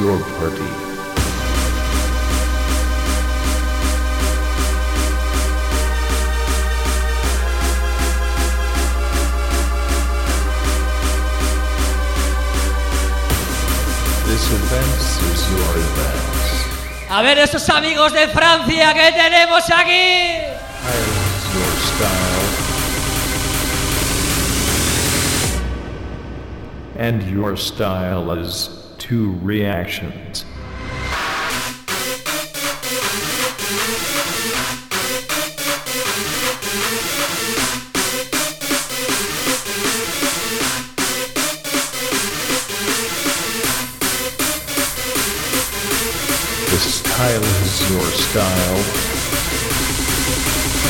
your party. A ver, esos amigos de Francia que tenemos aquí. And your style is two reactions. The style is your style,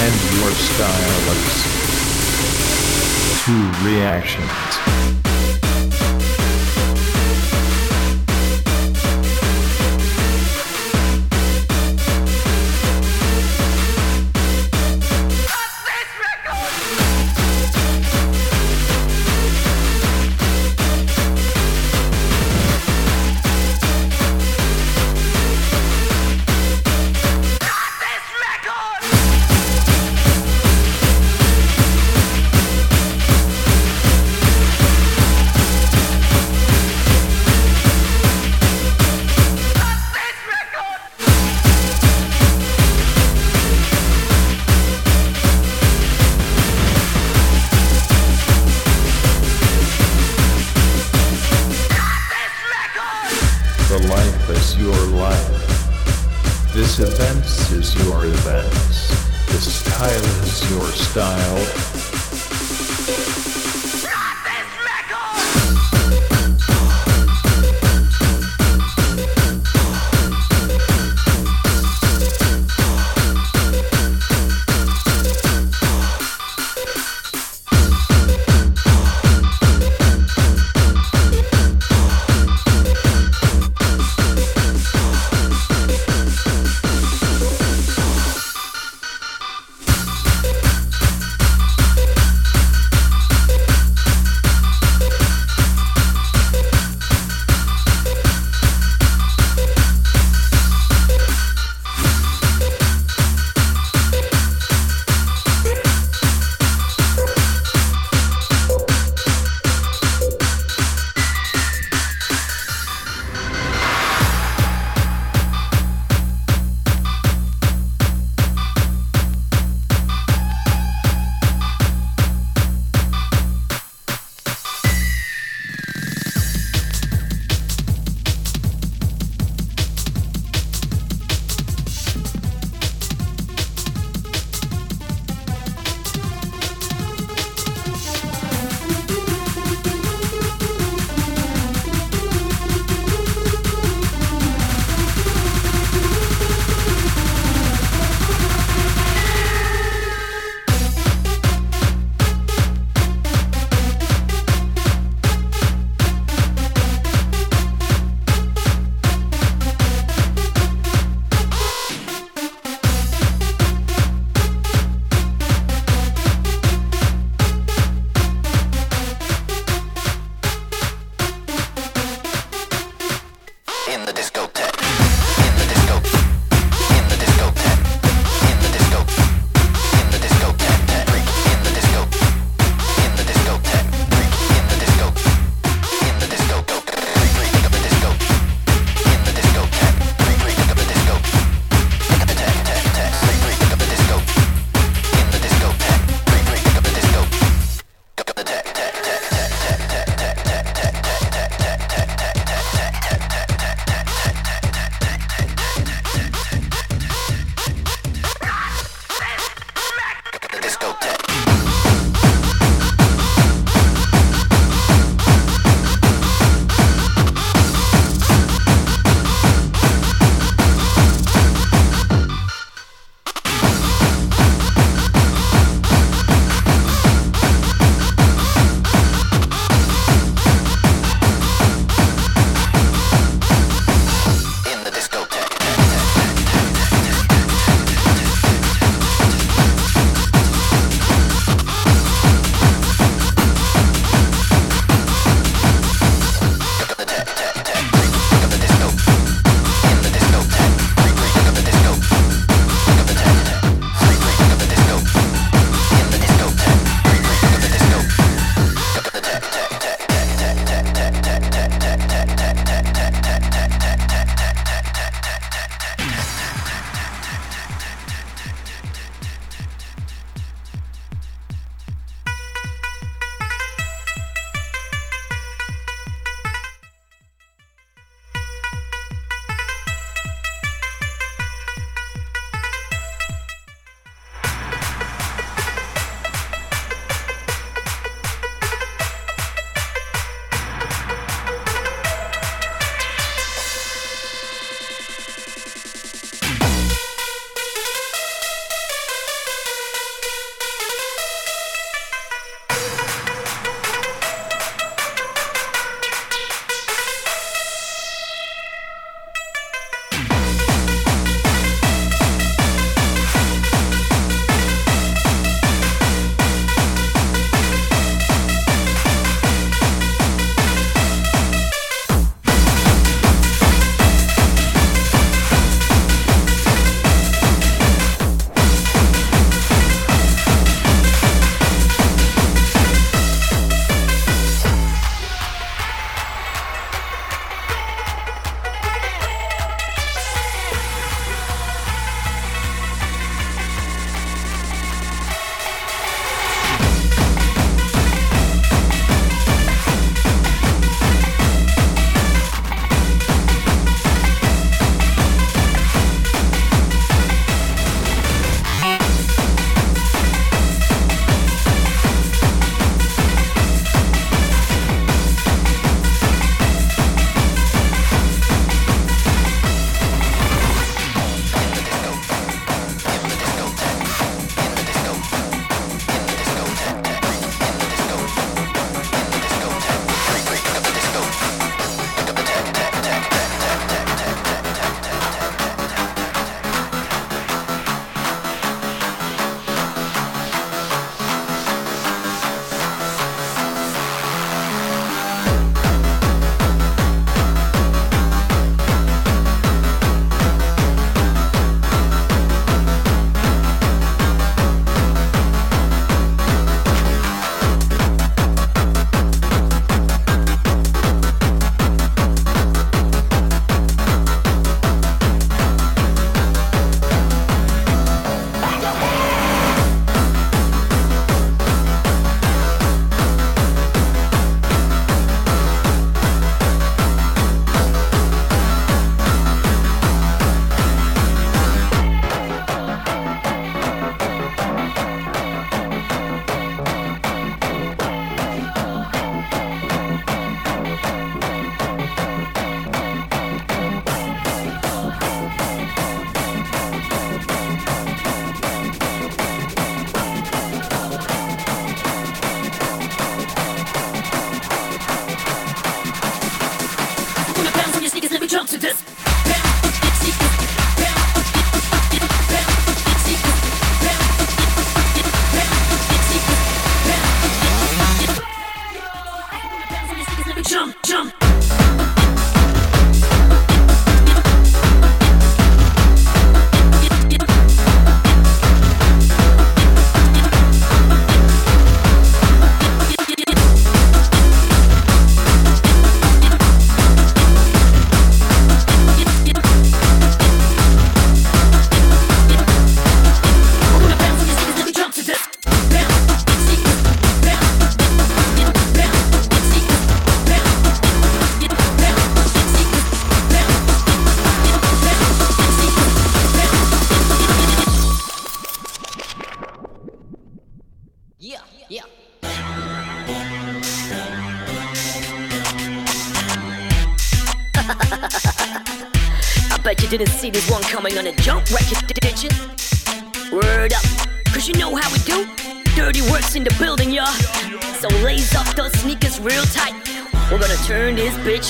and your style is two reactions.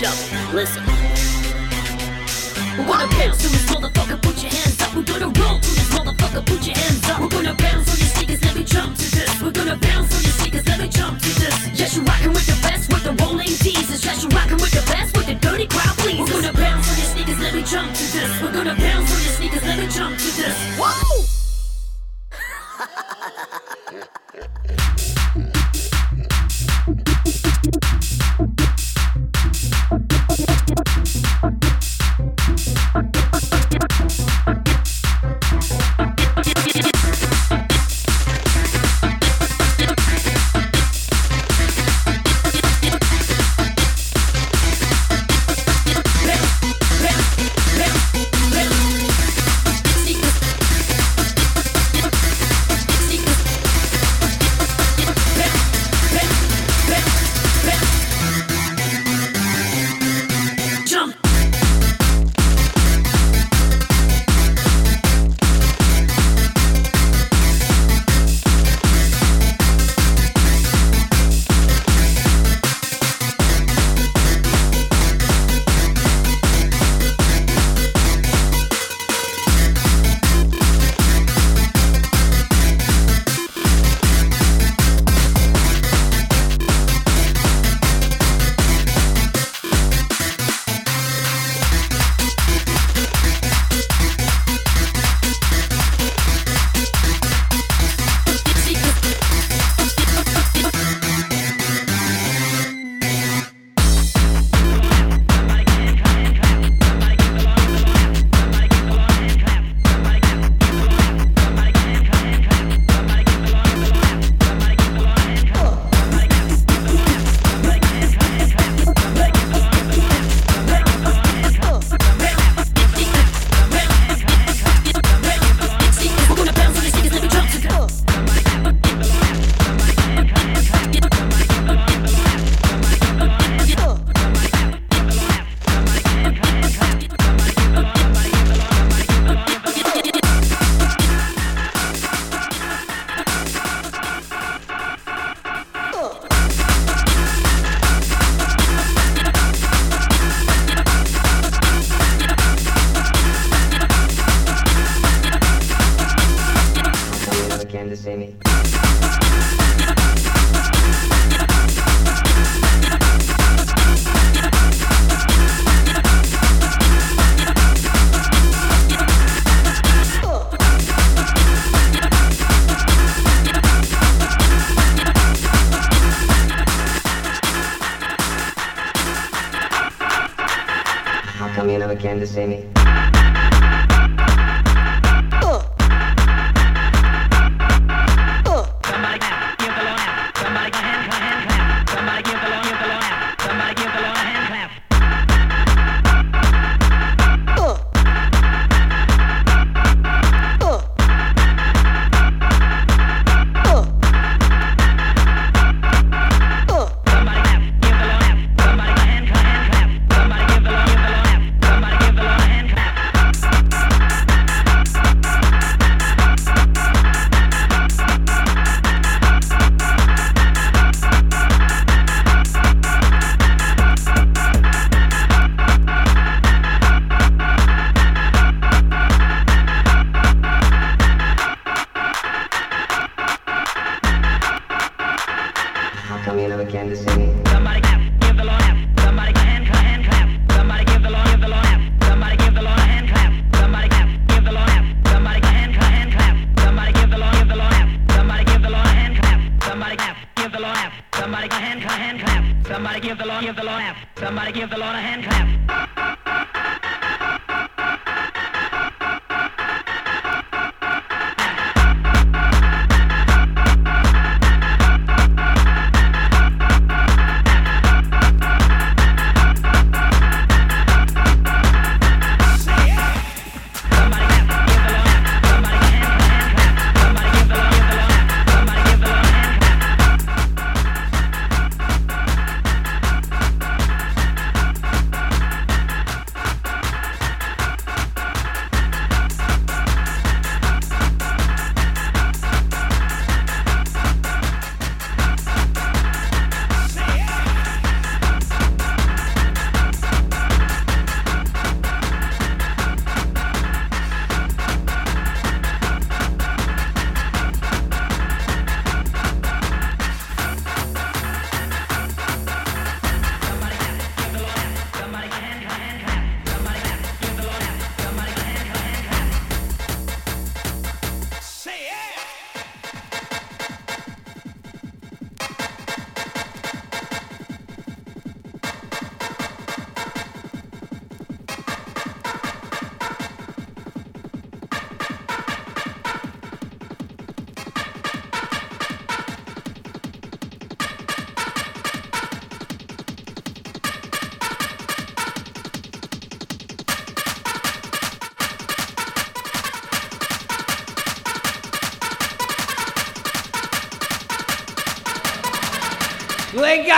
Up. Listen.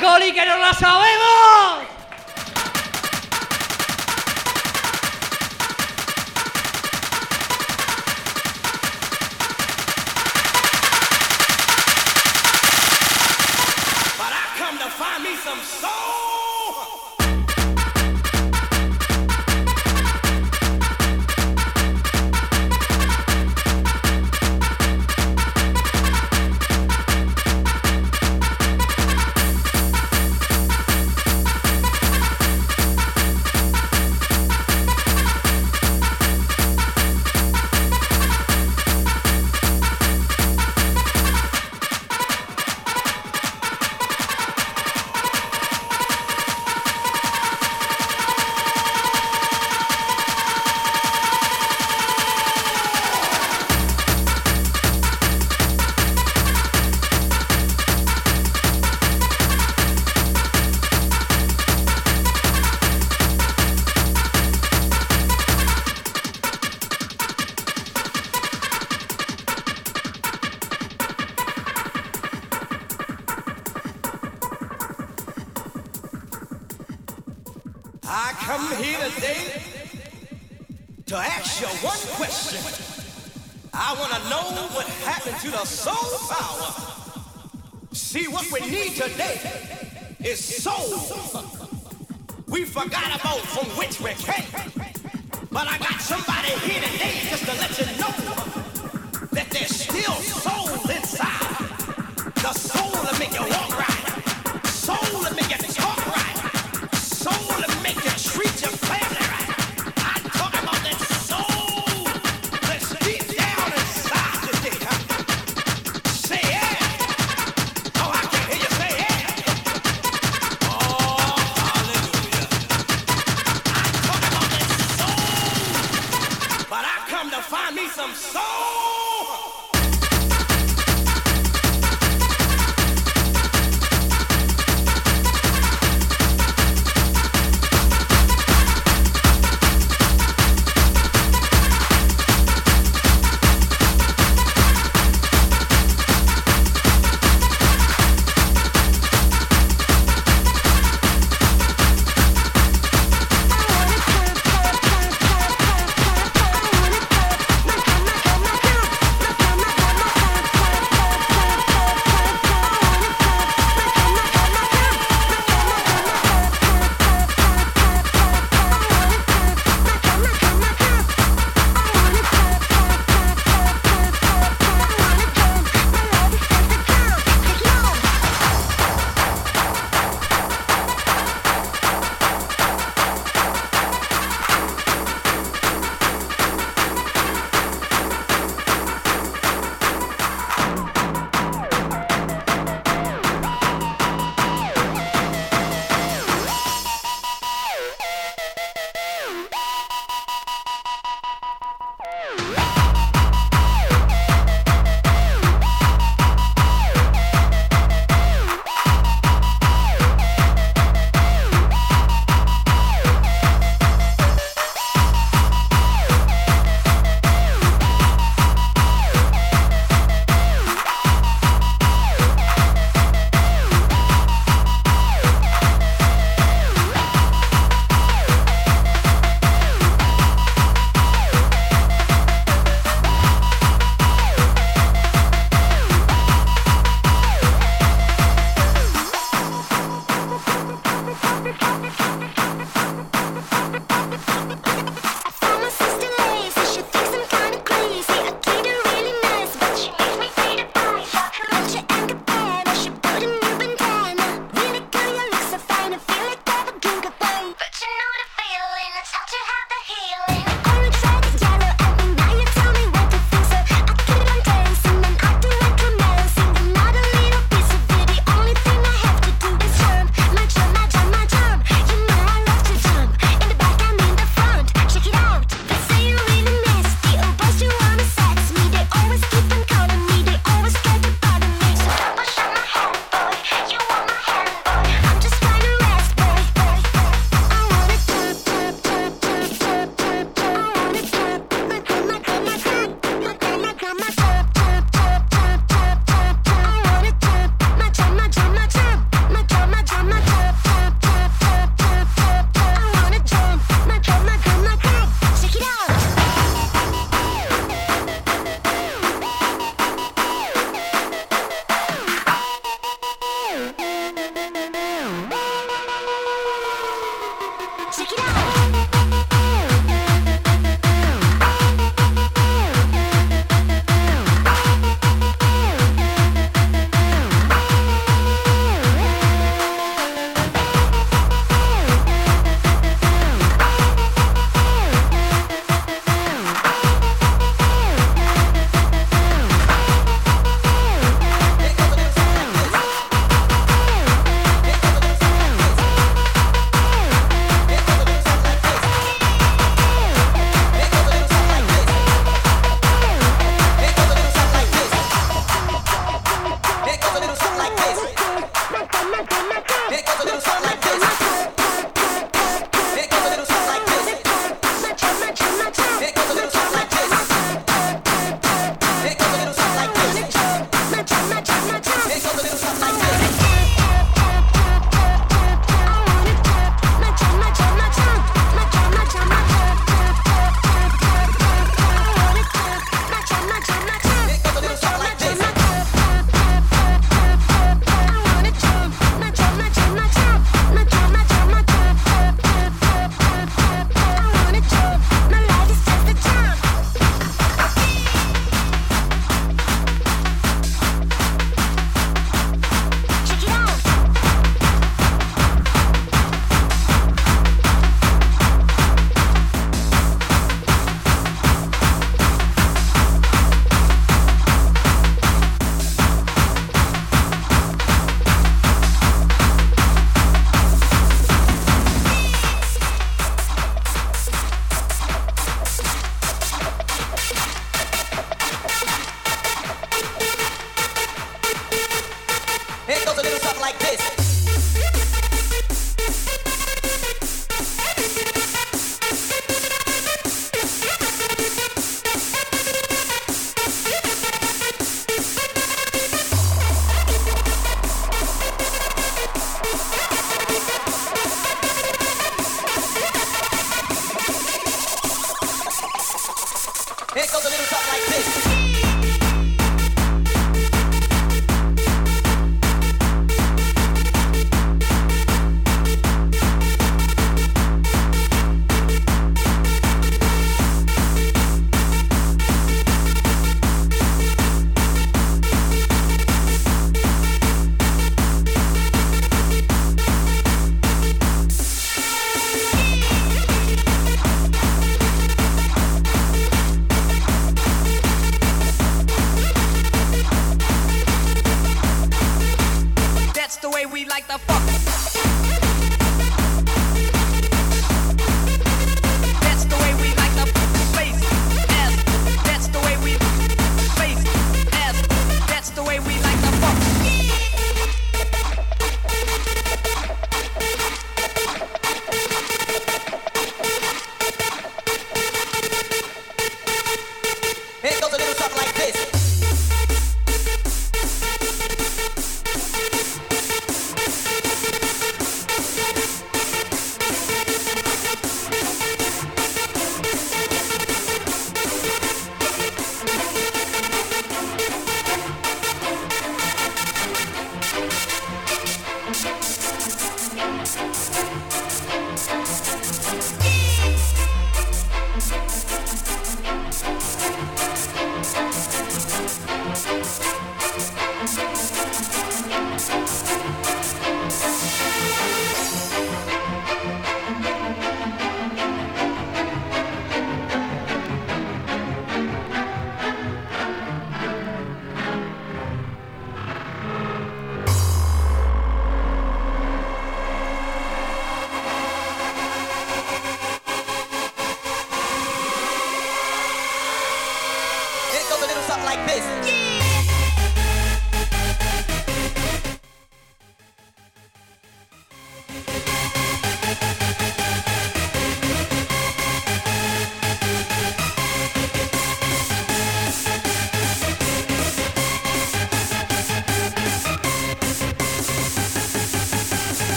Coli, que no la sabemos.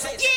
Something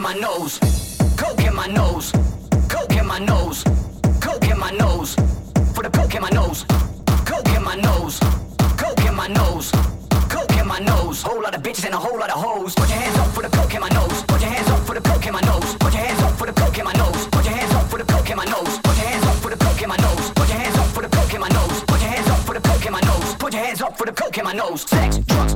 in my nose. Coke in my nose. Coke in my nose. Coke in my nose. For the coke in my nose. Coke in my nose. Coke in my nose. Coke in my nose. Whole lot of bitches and a whole lot of hoes. Put your hands up for the coke in my nose. Put your hands up for the coke in my nose. Put your hands up for the coke in my nose. Put your hands up for the coke in my nose. Put your hands up for the coke in my nose. Put your hands up for the coke in my nose. Put your hands up for the coke in my nose. Put your hands up for the coke in my nose. Sex, drugs,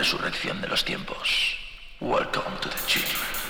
resurrección de los tiempos. Welcome to the children.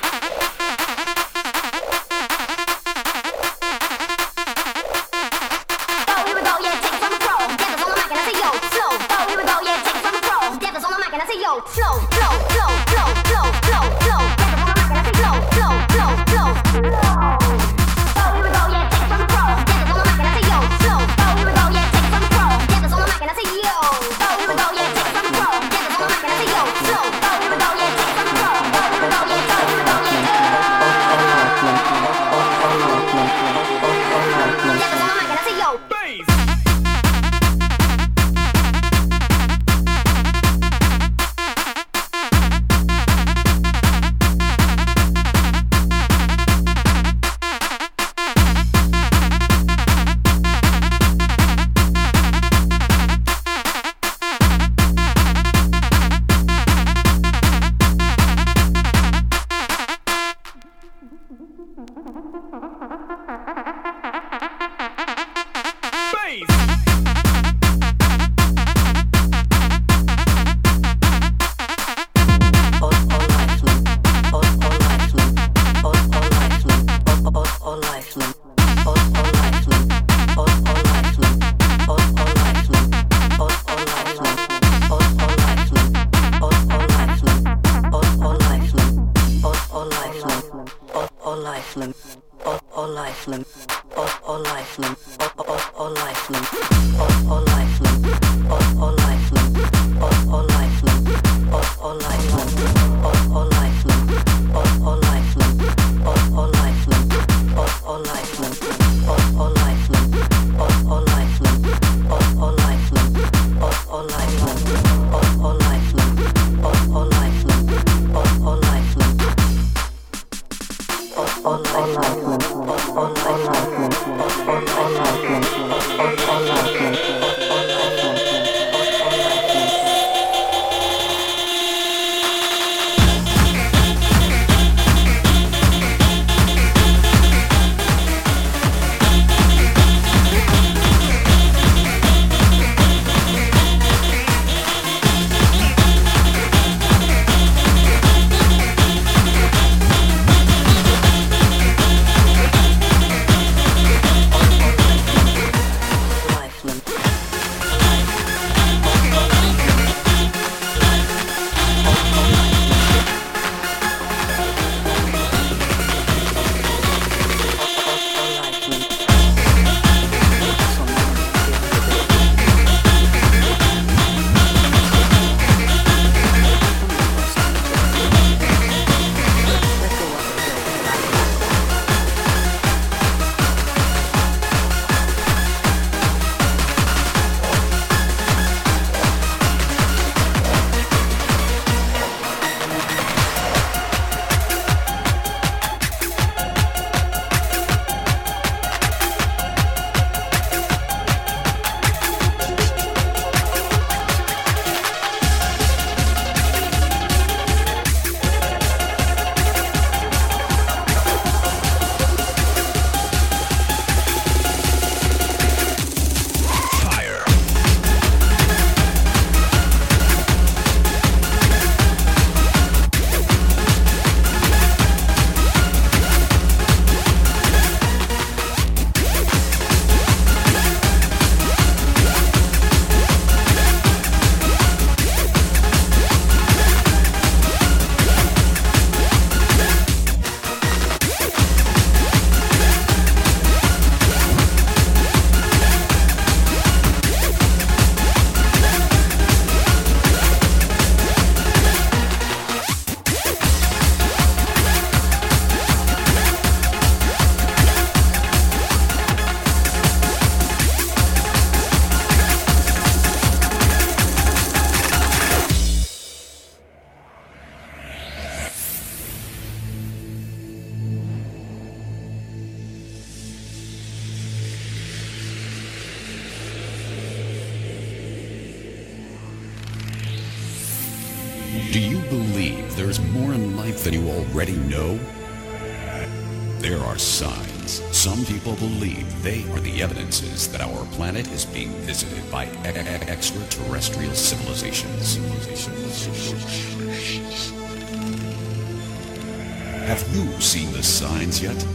Signs yet?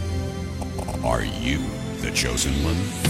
Are you the chosen one?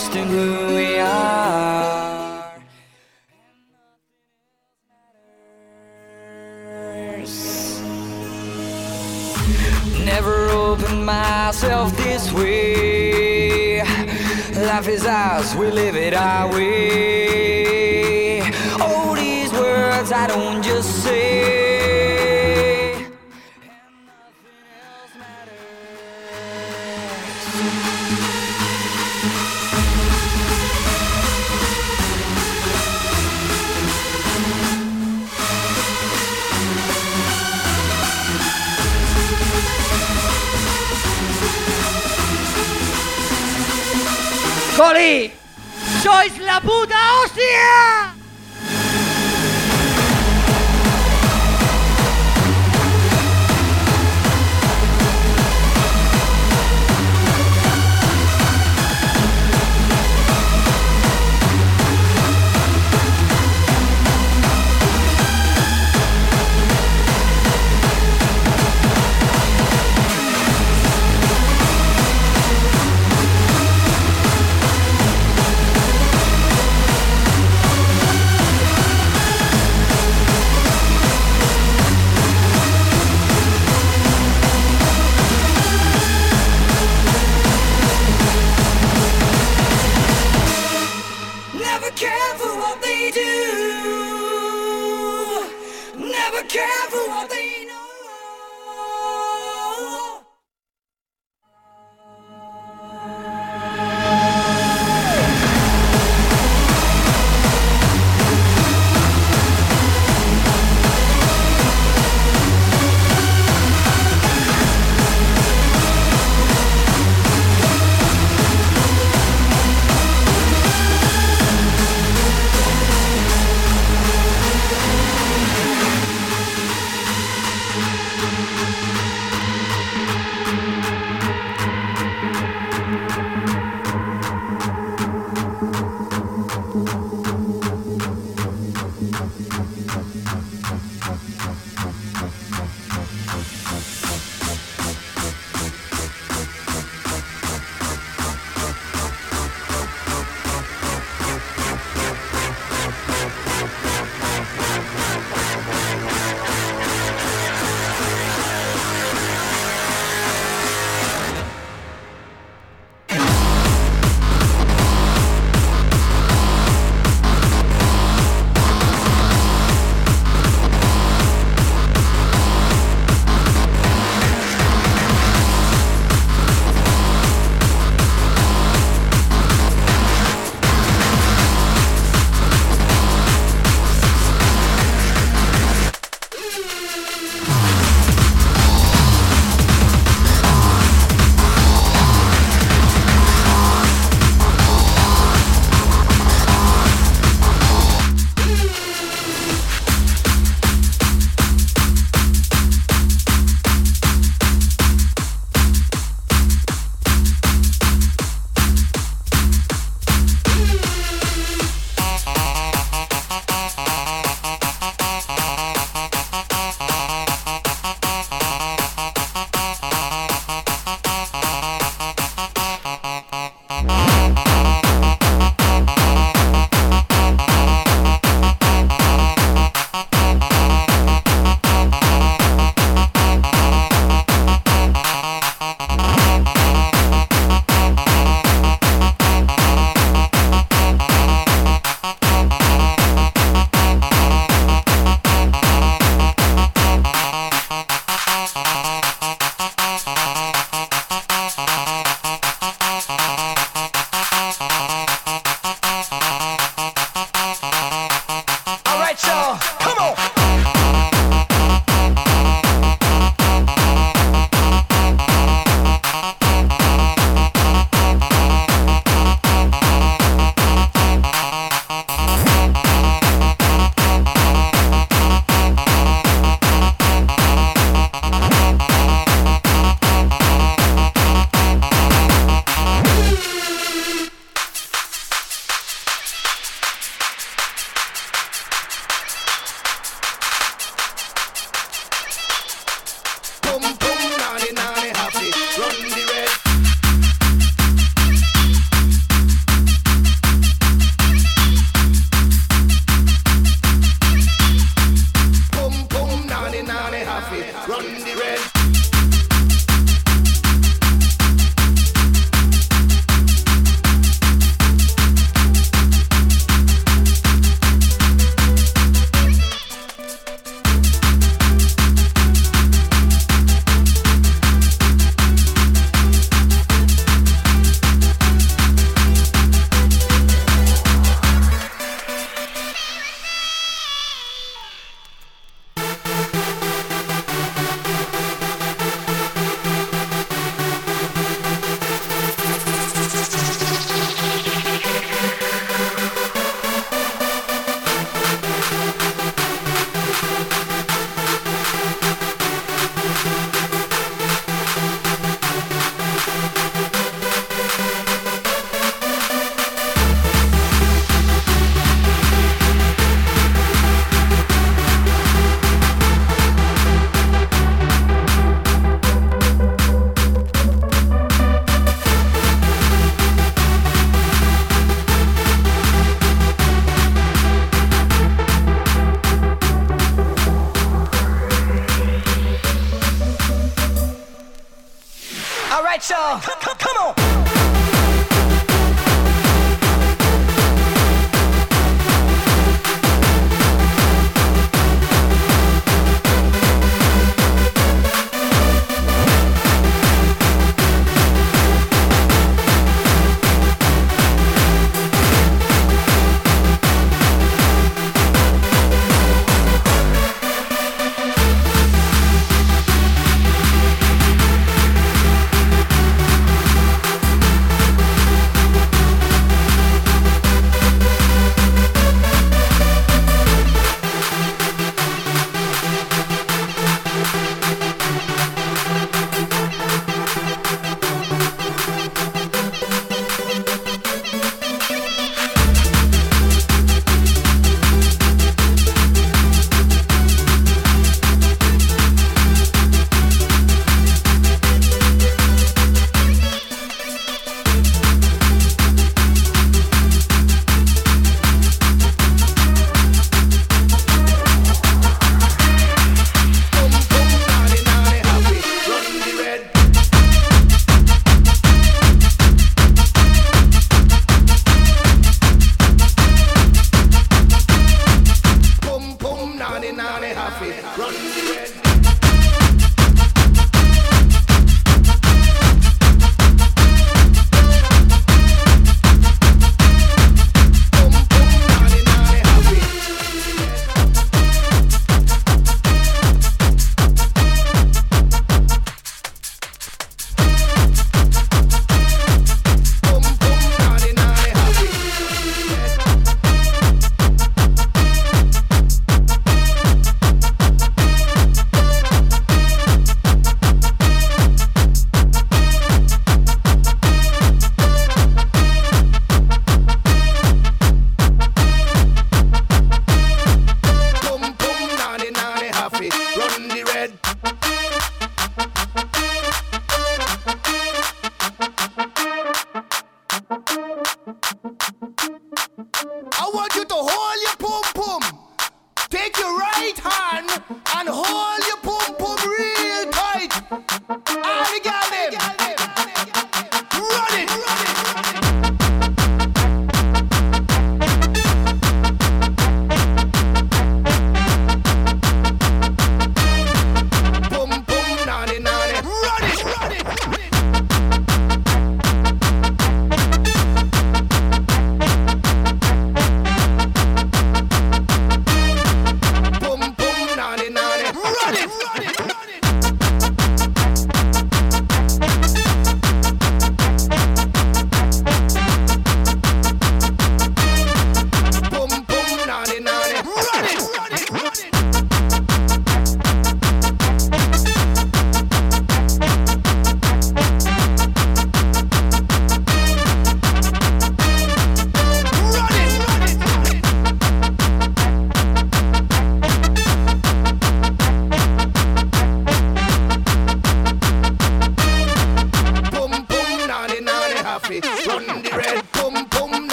Trusting who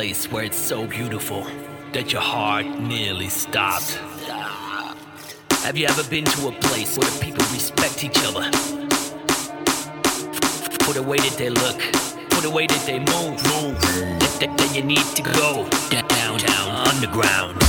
place where it's so beautiful that your heart nearly stopped? Have you ever been to a place where the people respect each other? For the way that they look, for the way that they move, move. That, that, you need to go down, down, underground.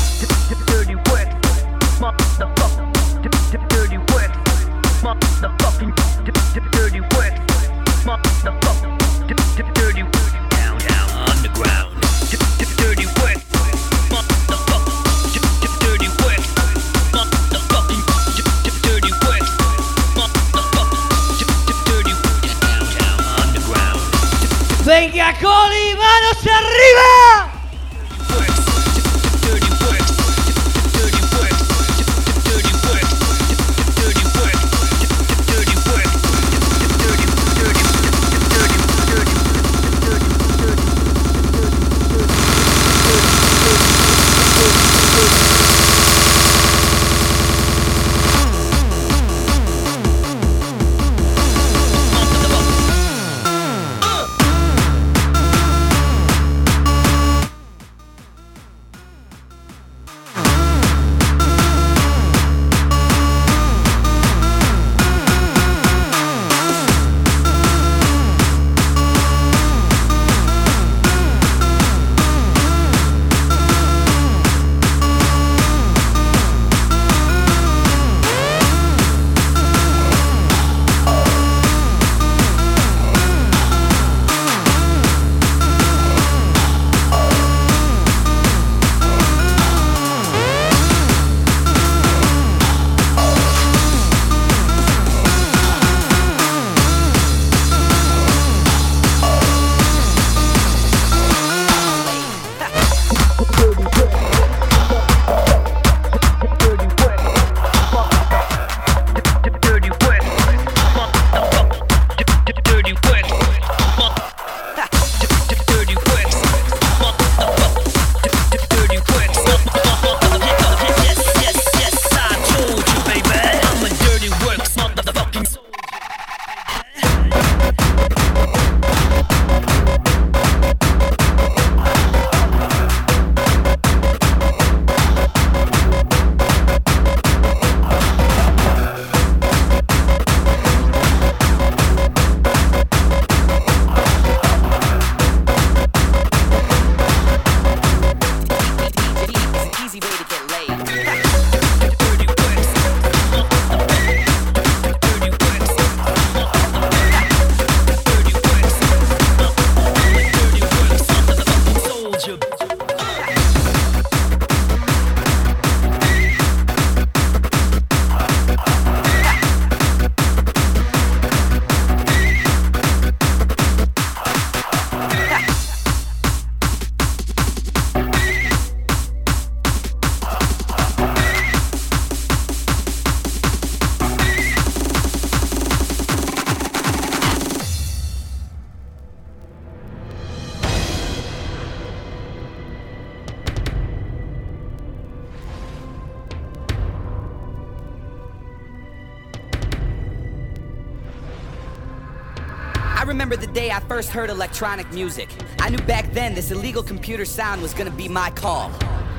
First heard electronic music. I knew back then this illegal computer sound was gonna be my call.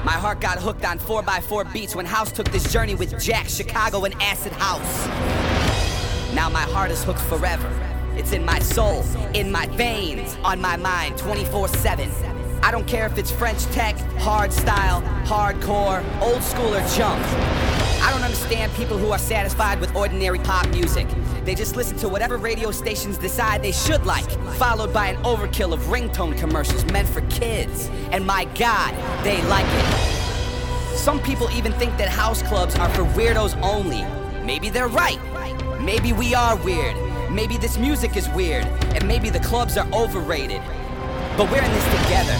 My heart got hooked on 4x4 beats when House took this journey with Jack, Chicago, and Acid House. Now my heart is hooked forever. It's in my soul, in my veins, on my mind 24 7. I don't care if it's French tech, hard style, hardcore, old school, or junk. I don't understand people who are satisfied with ordinary pop music. They just listen to whatever radio stations decide they should like, followed by an overkill of ringtone commercials meant for kids. And my God, they like it. Some people even think that house clubs are for weirdos only. Maybe they're right. Maybe we are weird. Maybe this music is weird. And maybe the clubs are overrated. But we're in this together.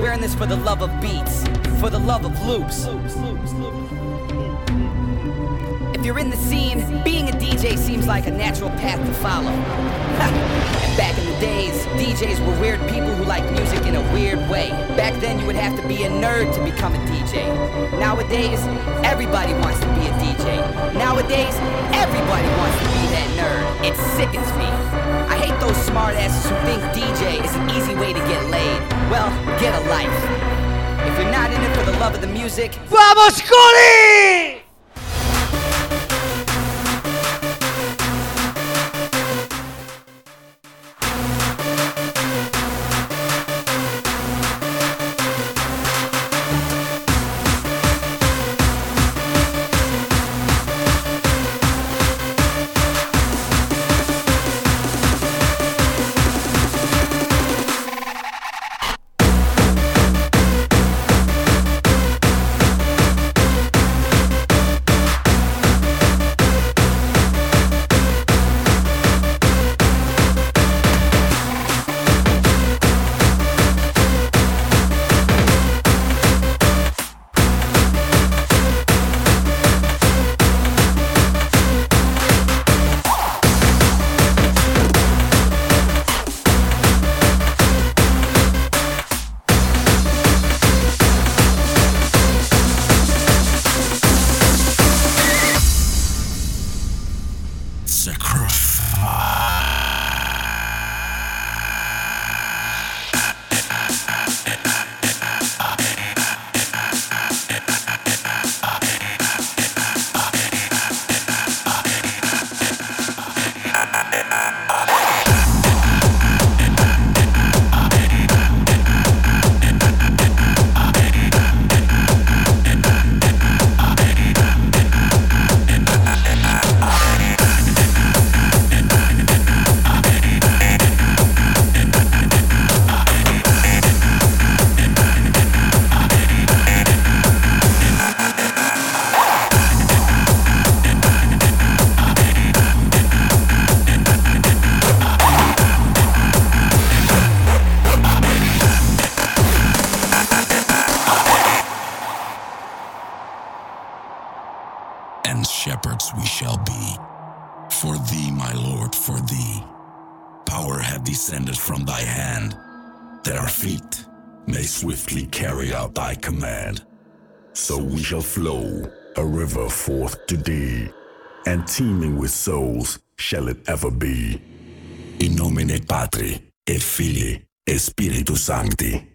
We're in this for the love of beats, for the love of loops. If you're in the scene, being a DJ seems like a natural path to follow. back in the days, DJs were weird people who liked music in a weird way. Back then, you would have to be a nerd to become a DJ. Nowadays, everybody wants to be a DJ. Nowadays, everybody wants to be that nerd. It sickens me. I hate those smartasses who think DJ is an easy way to get laid. Well, get a life. If you're not in it for the love of the music, ¡Vamos, Coli! Shall flow a river forth to thee, and teeming with souls shall it ever be. In nomine Patri, et Filii, et Spiritus Sancti.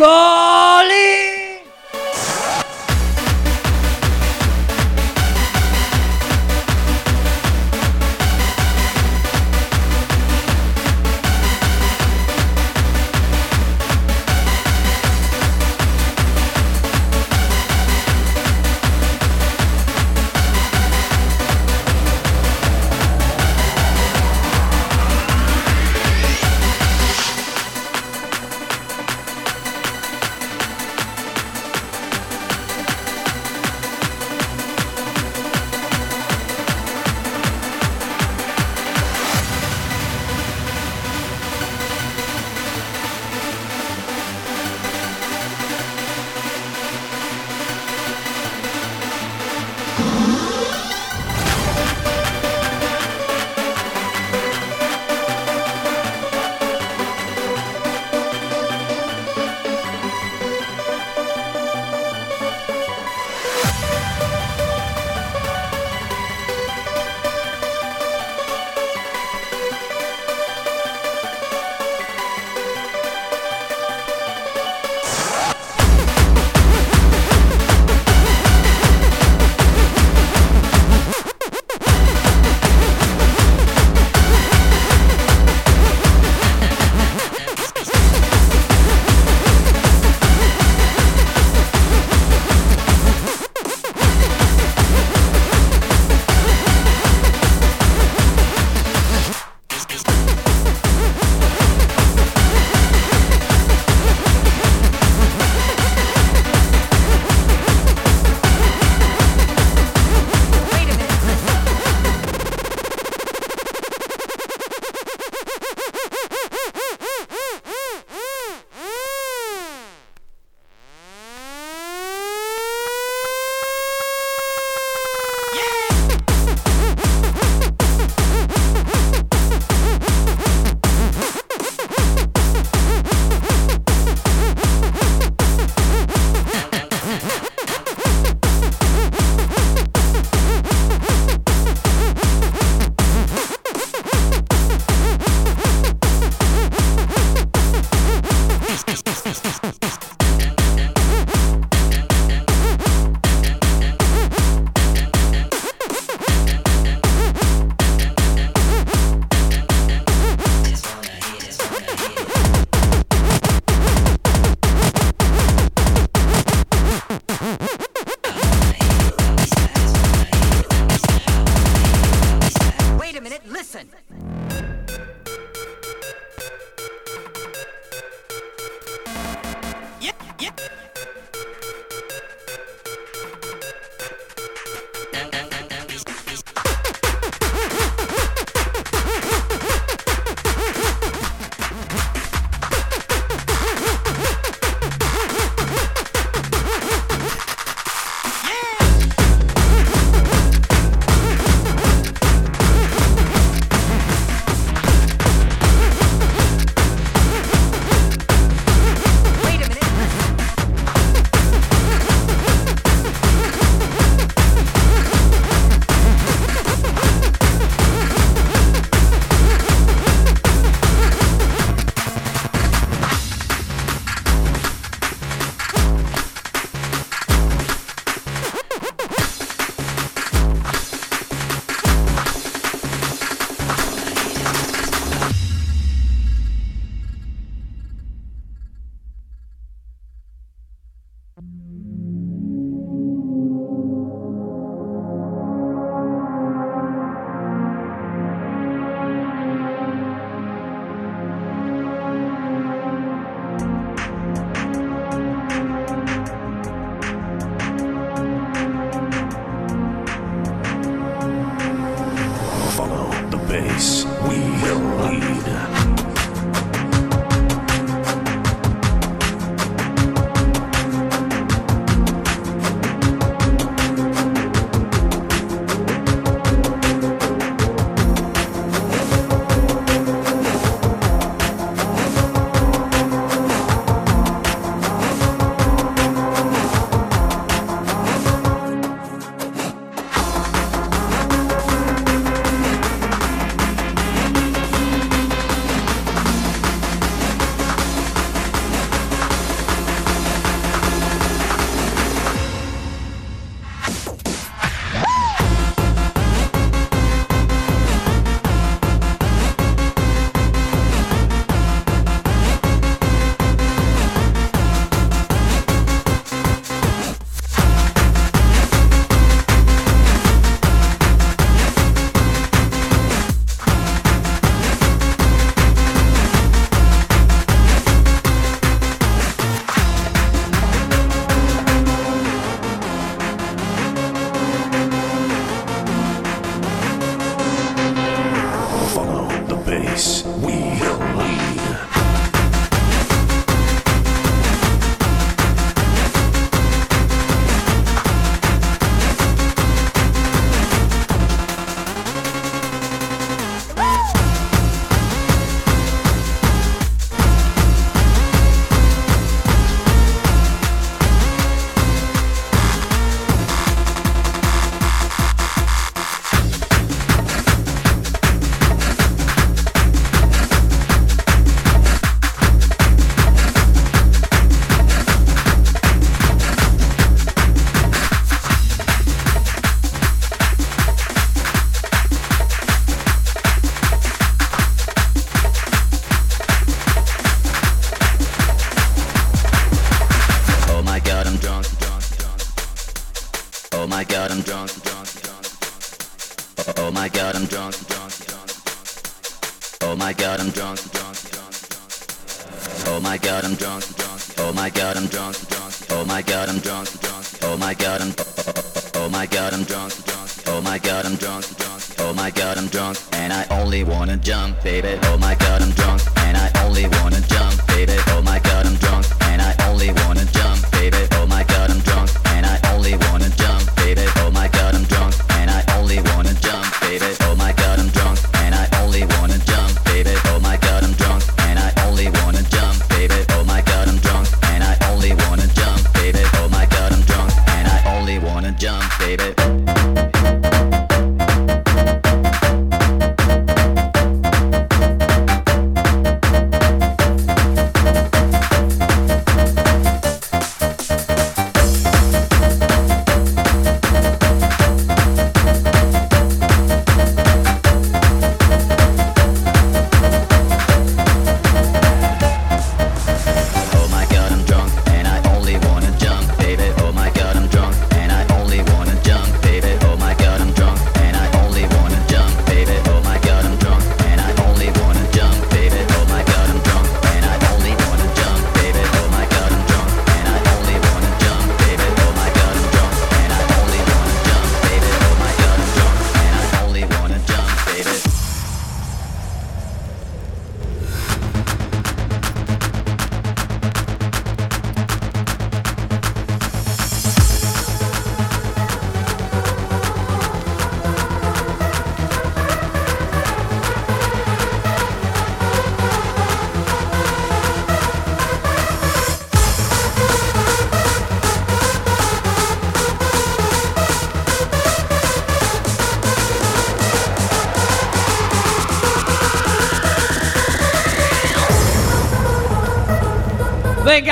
Marcos!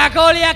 Agora é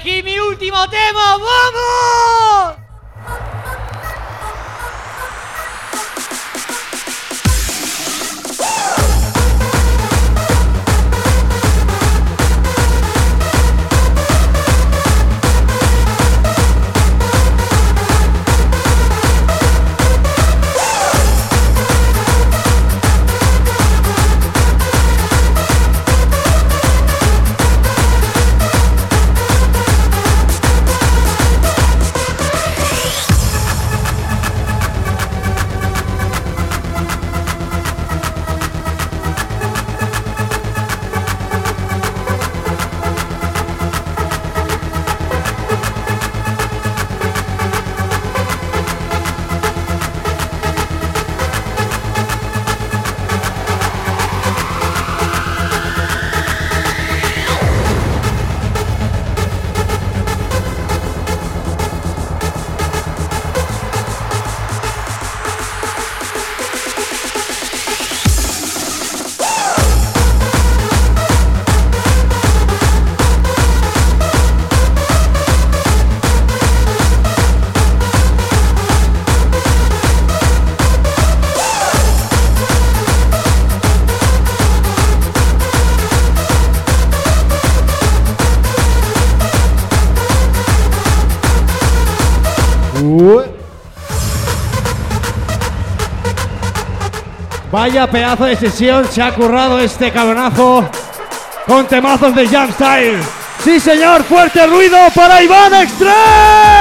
Vaya pedazo de sesión se ha currado este cabronazo con temazos de Jump Style. Sí, señor, fuerte ruido para Iván Extreme.